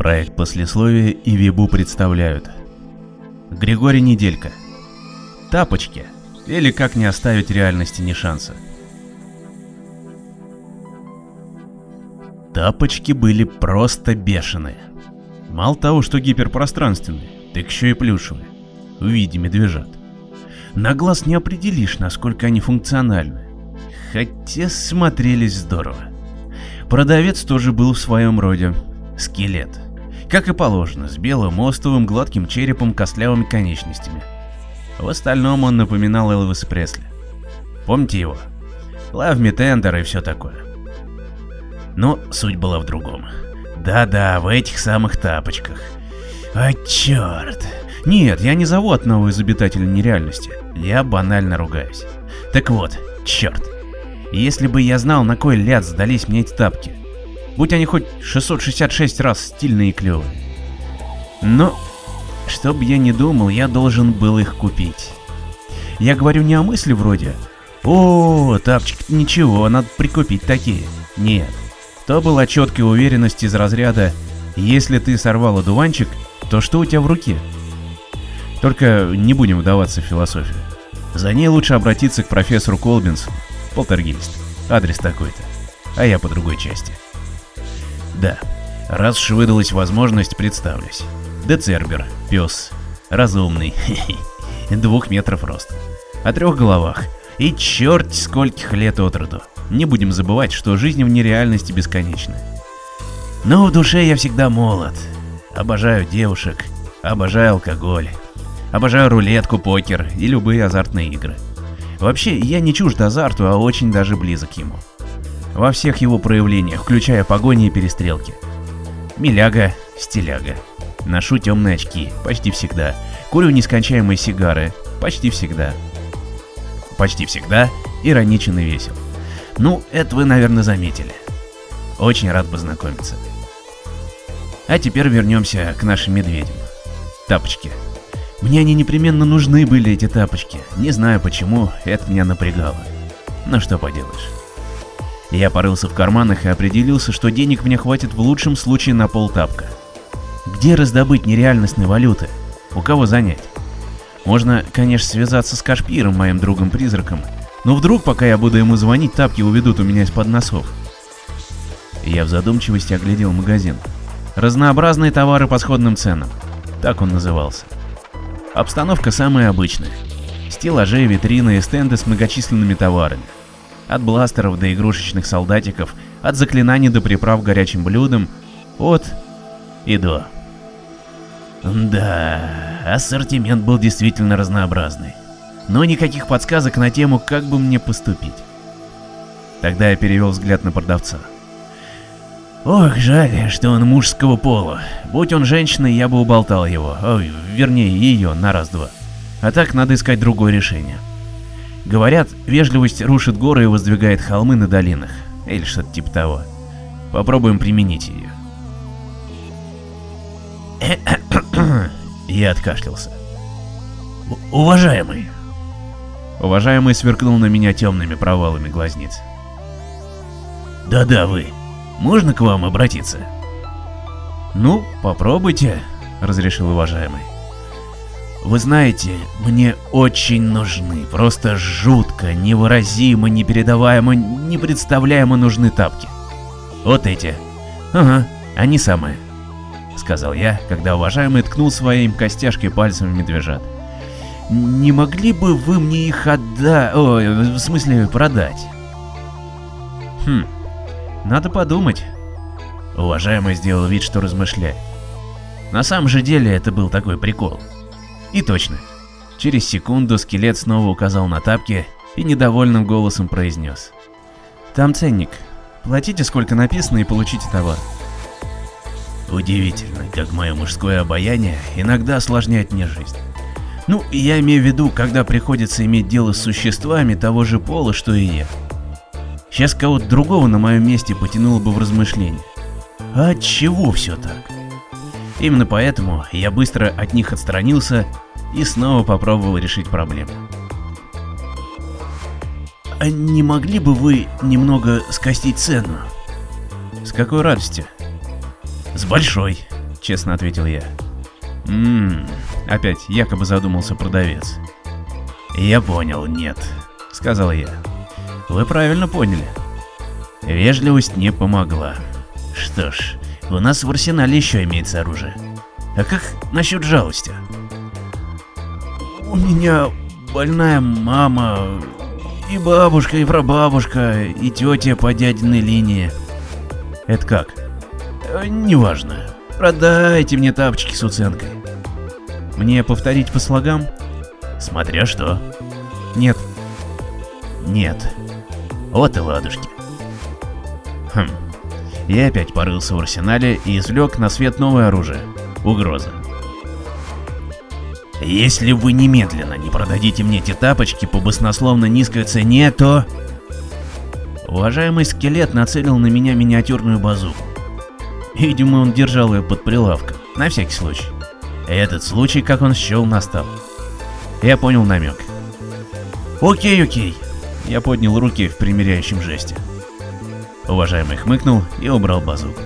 Проект послесловия и Вибу представляют. Григорий Неделька. Тапочки. Или как не оставить реальности ни шанса. Тапочки были просто бешеные. Мало того, что гиперпространственные, так еще и плюшевые. В виде медвежат. На глаз не определишь, насколько они функциональны. Хотя смотрелись здорово. Продавец тоже был в своем роде. Скелет. Как и положено, с белым остовым гладким черепом костлявыми конечностями. В остальном он напоминал Элвиса Пресли. Помните его? Love Me Tender и все такое. Но суть была в другом. Да-да, в этих самых тапочках. А черт. Нет, я не зову одного из обитателей нереальности. Я банально ругаюсь. Так вот, черт. Если бы я знал, на кой ляд сдались мне эти тапки. Будь они хоть 666 раз стильные и клевые. Но, чтоб я не думал, я должен был их купить. Я говорю не о мысли вроде «О, тапчик ничего, надо прикупить такие». Нет. То была четкая уверенность из разряда «Если ты сорвал одуванчик, то что у тебя в руке?» Только не будем вдаваться в философию. За ней лучше обратиться к профессору Колбинсу, полтергейст. Адрес такой-то. А я по другой части. Да, раз уж выдалась возможность, представлюсь. Децербер, пес, разумный, двух метров рост, о трех головах и черт скольких лет от роду. Не будем забывать, что жизнь в нереальности бесконечна. Но в душе я всегда молод. Обожаю девушек, обожаю алкоголь, обожаю рулетку, покер и любые азартные игры. Вообще, я не чужд азарту, а очень даже близок ему во всех его проявлениях, включая погони и перестрелки. Миляга, стиляга. Ношу темные очки, почти всегда. Курю нескончаемые сигары, почти всегда. Почти всегда ироничен и весел. Ну, это вы, наверное, заметили. Очень рад познакомиться. А теперь вернемся к нашим медведям. Тапочки. Мне они непременно нужны были, эти тапочки. Не знаю почему, это меня напрягало. Но что поделаешь. Я порылся в карманах и определился, что денег мне хватит в лучшем случае на полтапка. Где раздобыть нереальностной валюты? У кого занять? Можно, конечно, связаться с Кашпиром, моим другом-призраком, но вдруг, пока я буду ему звонить, тапки уведут у меня из-под носов. Я в задумчивости оглядел магазин. Разнообразные товары по сходным ценам. Так он назывался. Обстановка самая обычная. Стеллажи, витрины и стенды с многочисленными товарами. От бластеров до игрушечных солдатиков, от заклинаний до приправ горячим блюдом, от и до. Да, ассортимент был действительно разнообразный. Но никаких подсказок на тему, как бы мне поступить. Тогда я перевел взгляд на продавца. Ох, жаль, что он мужского пола. Будь он женщиной, я бы уболтал его, ой, вернее ее, на раз-два. А так надо искать другое решение. Говорят, вежливость рушит горы и воздвигает холмы на долинах, или что-то типа того. Попробуем применить ее. Я откашлялся. Уважаемый. Уважаемый сверкнул на меня темными провалами глазниц. Да-да, вы. Можно к вам обратиться? Ну, попробуйте, разрешил уважаемый. Вы знаете, мне очень нужны, просто жутко, невыразимо, непередаваемо, непредставляемо нужны тапки. Вот эти. Ага, они самые. Сказал я, когда уважаемый ткнул своим костяшкой пальцем в медвежат. Не могли бы вы мне их отдать, ой, в смысле продать? Хм, надо подумать. Уважаемый сделал вид, что размышляет. На самом же деле это был такой прикол. И точно. Через секунду скелет снова указал на тапки и недовольным голосом произнес. «Там ценник. Платите сколько написано и получите товар». Удивительно, как мое мужское обаяние иногда осложняет мне жизнь. Ну, я имею в виду, когда приходится иметь дело с существами того же пола, что и я. Сейчас кого-то другого на моем месте потянуло бы в размышления. А чего все так? Именно поэтому я быстро от них отстранился и снова попробовал решить проблему. А не могли бы вы немного скостить цену? С какой радости? С большой. честно ответил я. Ммм, опять якобы задумался продавец. Я понял, нет, сказал я. Вы правильно поняли. Вежливость не помогла. Что ж, у нас в арсенале еще имеется оружие. А как насчет жалости? У меня больная мама, и бабушка, и прабабушка, и тетя по дядиной линии. Это как? Э, неважно. Продайте мне тапочки с уценкой. Мне повторить по слогам? Смотря что. Нет. Нет. Вот и ладушки. Хм. Я опять порылся в арсенале и извлек на свет новое оружие. Угроза. Если вы немедленно не продадите мне эти тапочки по баснословно низкой цене, то... Уважаемый скелет нацелил на меня миниатюрную базуку. Видимо, он держал ее под прилавком, на всякий случай. Этот случай, как он счел, настал. Я понял намек. Окей, окей. Я поднял руки в примиряющем жесте. Уважаемый хмыкнул и убрал базуку.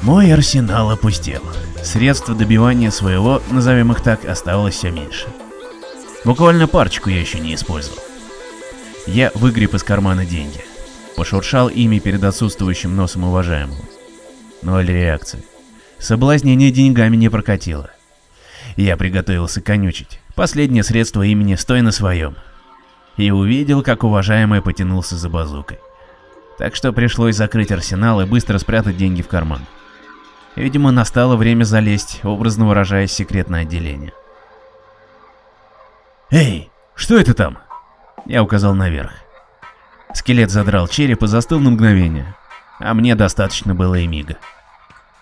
Мой арсенал опустел. Средств добивания своего, назовем их так, оставалось все меньше. Буквально парочку я еще не использовал. Я выгреб из кармана деньги. Пошуршал ими перед отсутствующим носом уважаемого. Ноль реакции. Соблазнение деньгами не прокатило. Я приготовился конючить. Последнее средство имени «Стой на своем». И увидел, как уважаемый потянулся за базукой. Так что пришлось закрыть арсенал и быстро спрятать деньги в карман. Видимо, настало время залезть, образно выражаясь, в секретное отделение. «Эй, что это там?» Я указал наверх. Скелет задрал череп и застыл на мгновение, а мне достаточно было и мига.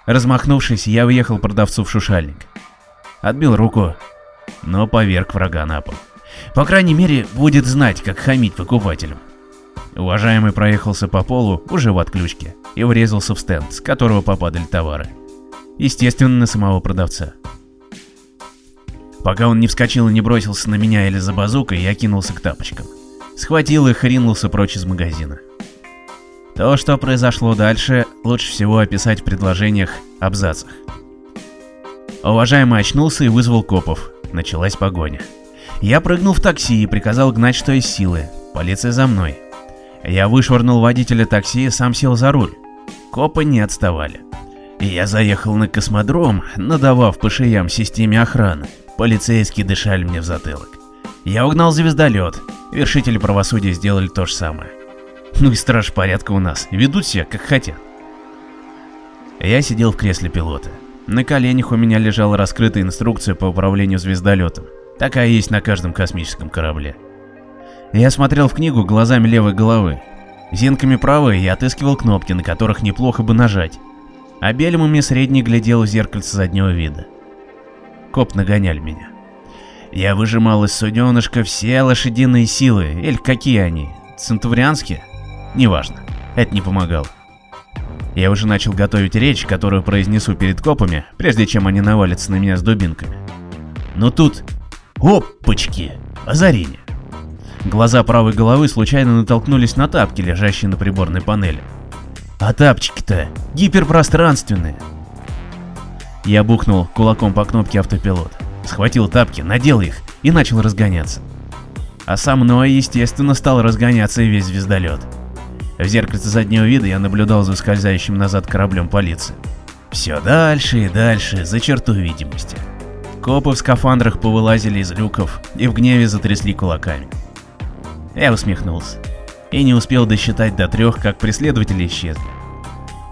Размахнувшись, я въехал продавцу в шушальник. Отбил руку, но поверг врага на пол. По крайней мере, будет знать, как хамить покупателям. Уважаемый проехался по полу уже в отключке и врезался в стенд, с которого попадали товары. Естественно, на самого продавца. Пока он не вскочил и не бросился на меня или за базукой, я кинулся к тапочкам. Схватил их и ринулся прочь из магазина. То, что произошло дальше, лучше всего описать в предложениях, абзацах. Уважаемый очнулся и вызвал копов. Началась погоня. Я прыгнул в такси и приказал гнать что из силы. Полиция за мной. Я вышвырнул водителя такси и сам сел за руль. Копы не отставали. Я заехал на космодром, надавав по шеям системе охраны. Полицейские дышали мне в затылок. Я угнал звездолет. Вершители правосудия сделали то же самое. Ну и страж порядка у нас, ведут себя как хотят. Я сидел в кресле пилота. На коленях у меня лежала раскрытая инструкция по управлению звездолетом. Такая есть на каждом космическом корабле. Я смотрел в книгу глазами левой головы. Зенками правой я отыскивал кнопки, на которых неплохо бы нажать а Бельмами средний глядел в зеркальце заднего вида. Коп нагоняли меня. Я выжимал из суденышка все лошадиные силы, или какие они, центурианские? Неважно, это не помогало. Я уже начал готовить речь, которую произнесу перед копами, прежде чем они навалятся на меня с дубинками. Но тут... Опачки! Озарение! Глаза правой головы случайно натолкнулись на тапки, лежащие на приборной панели. А тапчики-то гиперпространственные. Я бухнул кулаком по кнопке автопилот, схватил тапки, надел их и начал разгоняться. А со мной, естественно, стал разгоняться и весь звездолет. В зеркальце заднего вида я наблюдал за скользающим назад кораблем полиции. Все дальше и дальше, за черту видимости. Копы в скафандрах повылазили из люков и в гневе затрясли кулаками. Я усмехнулся и не успел досчитать до трех, как преследователи исчезли.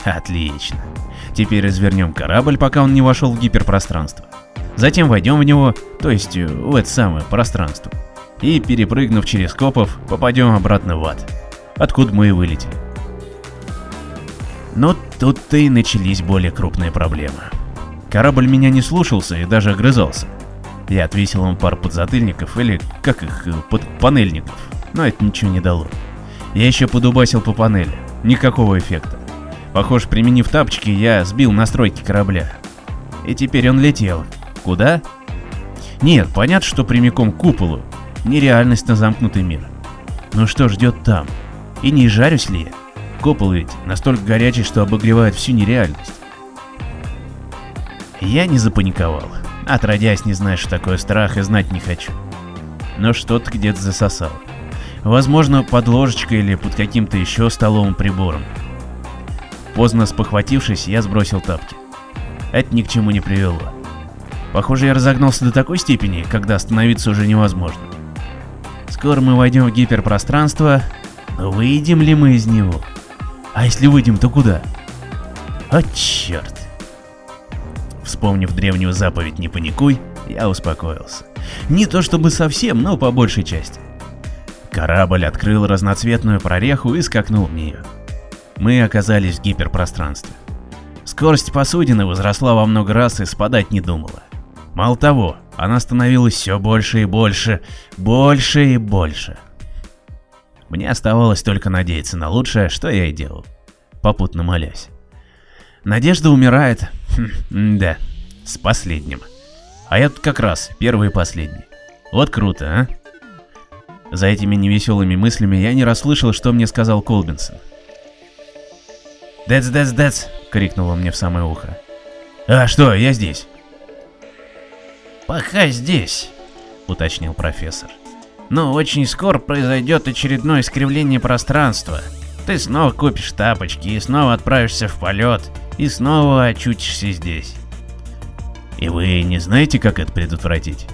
Отлично. Теперь развернем корабль, пока он не вошел в гиперпространство. Затем войдем в него, то есть э, в это самое пространство. И, перепрыгнув через копов, попадем обратно в ад, откуда мы и вылетели. Но тут-то и начались более крупные проблемы. Корабль меня не слушался и даже огрызался. Я отвесил ему пару подзатыльников или, как их, э, под панельников, но это ничего не дало. Я еще подубасил по панели. Никакого эффекта. Похоже, применив тапочки, я сбил настройки корабля. И теперь он летел. Куда? Нет, понятно, что прямиком к куполу. Нереальность на замкнутый мир. Но что ждет там? И не жарюсь ли я? Купол ведь настолько горячий, что обогревает всю нереальность. Я не запаниковал. Отродясь, не знаю, что такое страх и знать не хочу. Но что-то где-то засосал. Возможно, под ложечкой или под каким-то еще столовым прибором. Поздно спохватившись, я сбросил тапки. Это ни к чему не привело. Похоже, я разогнался до такой степени, когда остановиться уже невозможно. Скоро мы войдем в гиперпространство, но выйдем ли мы из него? А если выйдем, то куда? О, черт. Вспомнив древнюю заповедь «Не паникуй», я успокоился. Не то чтобы совсем, но по большей части. Корабль открыл разноцветную прореху и скакнул в нее. Мы оказались в гиперпространстве. Скорость посудины возросла во много раз и спадать не думала. Мало того, она становилась все больше и больше, больше и больше. Мне оставалось только надеяться на лучшее, что я и делал, попутно молясь. Надежда умирает, хм, да, с последним. А я тут как раз первый и последний. Вот круто, а? За этими невеселыми мыслями я не расслышал, что мне сказал Колбинсон. «Дэц, дэц, дэц!» — крикнул он мне в самое ухо. «А что, я здесь!» «Пока здесь», — уточнил профессор. «Но очень скоро произойдет очередное искривление пространства. Ты снова купишь тапочки и снова отправишься в полет, и снова очутишься здесь. И вы не знаете, как это предотвратить?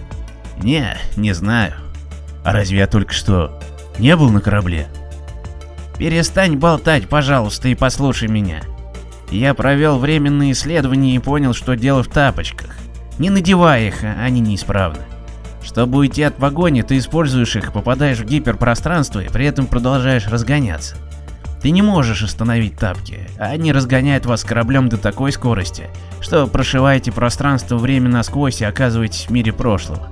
Не, не знаю. А разве я только что не был на корабле? Перестань болтать, пожалуйста, и послушай меня. Я провел временные исследования и понял, что дело в тапочках. Не надевай их, они неисправны. Чтобы уйти от погони, ты используешь их, попадаешь в гиперпространство и при этом продолжаешь разгоняться. Ты не можешь остановить тапки, они разгоняют вас кораблем до такой скорости, что прошиваете пространство время насквозь и оказываетесь в мире прошлого.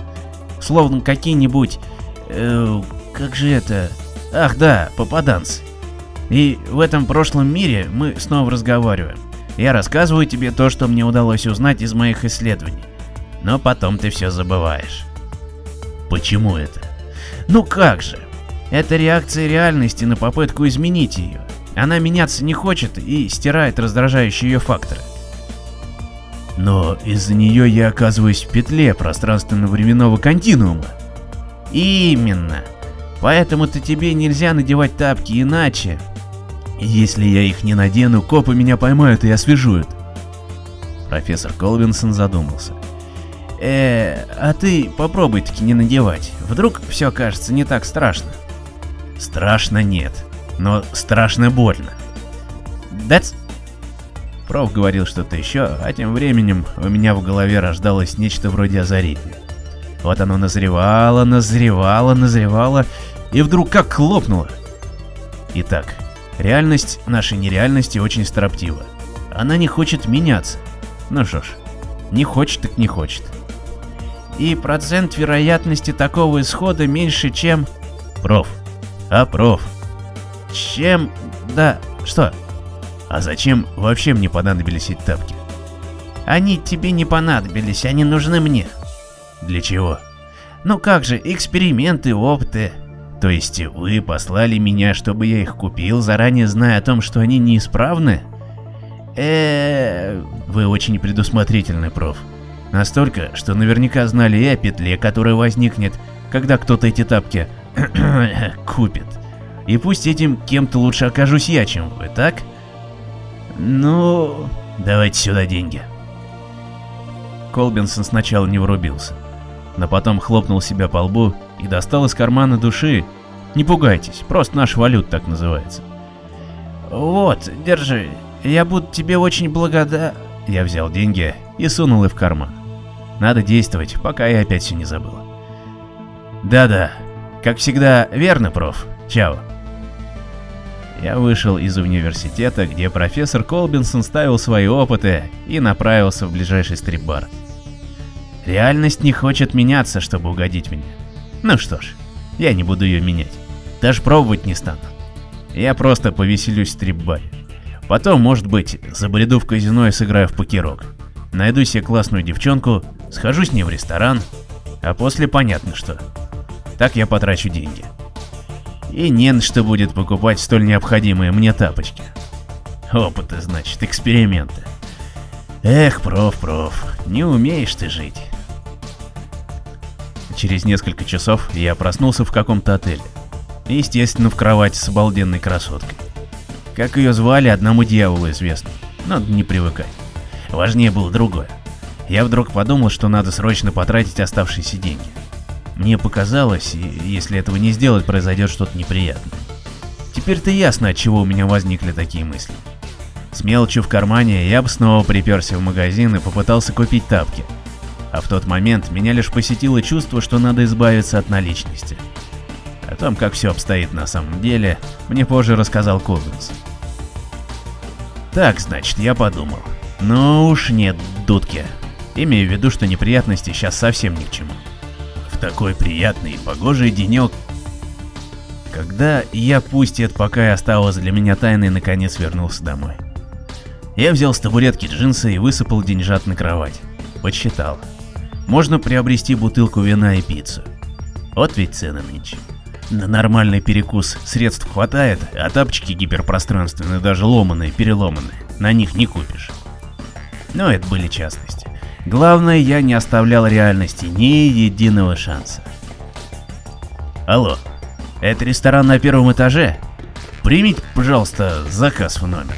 Словно какие-нибудь... Э, как же это... Ах да, попаданцы. И в этом прошлом мире мы снова разговариваем. Я рассказываю тебе то, что мне удалось узнать из моих исследований. Но потом ты все забываешь. Почему это? Ну как же? Это реакция реальности на попытку изменить ее. Она меняться не хочет и стирает раздражающие ее факторы. Но из-за нее я оказываюсь в петле пространственно-временного континуума. Именно. Поэтому-то тебе нельзя надевать тапки иначе. Если я их не надену, копы меня поймают и освежуют. Профессор Колвинсон задумался. Э, а ты попробуй таки не надевать. Вдруг все кажется не так страшно. Страшно нет, но страшно больно. That's... Проф говорил что-то еще, а тем временем у меня в голове рождалось нечто вроде озарения. Вот оно назревало, назревало, назревало, и вдруг как хлопнуло. Итак, реальность нашей нереальности очень строптива. Она не хочет меняться. Ну что ж, не хочет так не хочет. И процент вероятности такого исхода меньше, чем... Проф, а, проф? Чем... Да, что? А зачем вообще мне понадобились эти тапки? Они тебе не понадобились, они нужны мне. Для чего? Ну как же, эксперименты, опыты. То есть вы послали меня, чтобы я их купил, заранее зная о том, что они неисправны? э Вы очень предусмотрительный, проф. Настолько, что наверняка знали и о петле, которая возникнет, когда кто-то эти тапки купит. И пусть этим кем-то лучше окажусь я, чем вы, так? Ну, давайте сюда деньги. Колбинсон сначала не врубился, но потом хлопнул себя по лбу и достал из кармана души. Не пугайтесь, просто наш валют так называется. Вот, держи, я буду тебе очень благодар... Я взял деньги и сунул их в карман. Надо действовать, пока я опять все не забыл. Да-да, как всегда, верно, проф. Чао. Я вышел из университета, где профессор Колбинсон ставил свои опыты и направился в ближайший стрип-бар. Реальность не хочет меняться, чтобы угодить мне. Ну что ж, я не буду ее менять. Даже пробовать не стану. Я просто повеселюсь в стрип-баре. Потом, может быть, забреду в казино и сыграю в покерок. Найду себе классную девчонку, схожу с ней в ресторан, а после понятно что. Так я потрачу деньги. И не на что будет покупать столь необходимые мне тапочки. Опыты, значит, эксперименты. Эх, проф, проф, не умеешь ты жить. Через несколько часов я проснулся в каком-то отеле. Естественно, в кровати с обалденной красоткой. Как ее звали, одному дьяволу известно. Надо не привыкать. Важнее было другое. Я вдруг подумал, что надо срочно потратить оставшиеся деньги. Мне показалось, если этого не сделать, произойдет что-то неприятное. Теперь-то ясно, от чего у меня возникли такие мысли. С мелочью в кармане я бы снова приперся в магазин и попытался купить тапки. А в тот момент меня лишь посетило чувство, что надо избавиться от наличности. О том, как все обстоит на самом деле, мне позже рассказал Колвинс. Так, значит, я подумал. Ну уж нет, дудки. Имею в виду, что неприятности сейчас совсем ни к чему. В такой приятный и погожий денек, когда я, пусть это пока и осталось для меня тайной, наконец вернулся домой. Я взял с табуретки джинсы и высыпал деньжат на кровать. Подсчитал. Можно приобрести бутылку вина и пиццу. Вот ведь цены нынче. На нормальный перекус средств хватает, а тапочки гиперпространственные, даже ломаные, переломанные, на них не купишь. Но это были частности. Главное, я не оставлял реальности ни единого шанса. Алло, это ресторан на первом этаже? Примите, пожалуйста, заказ в номер.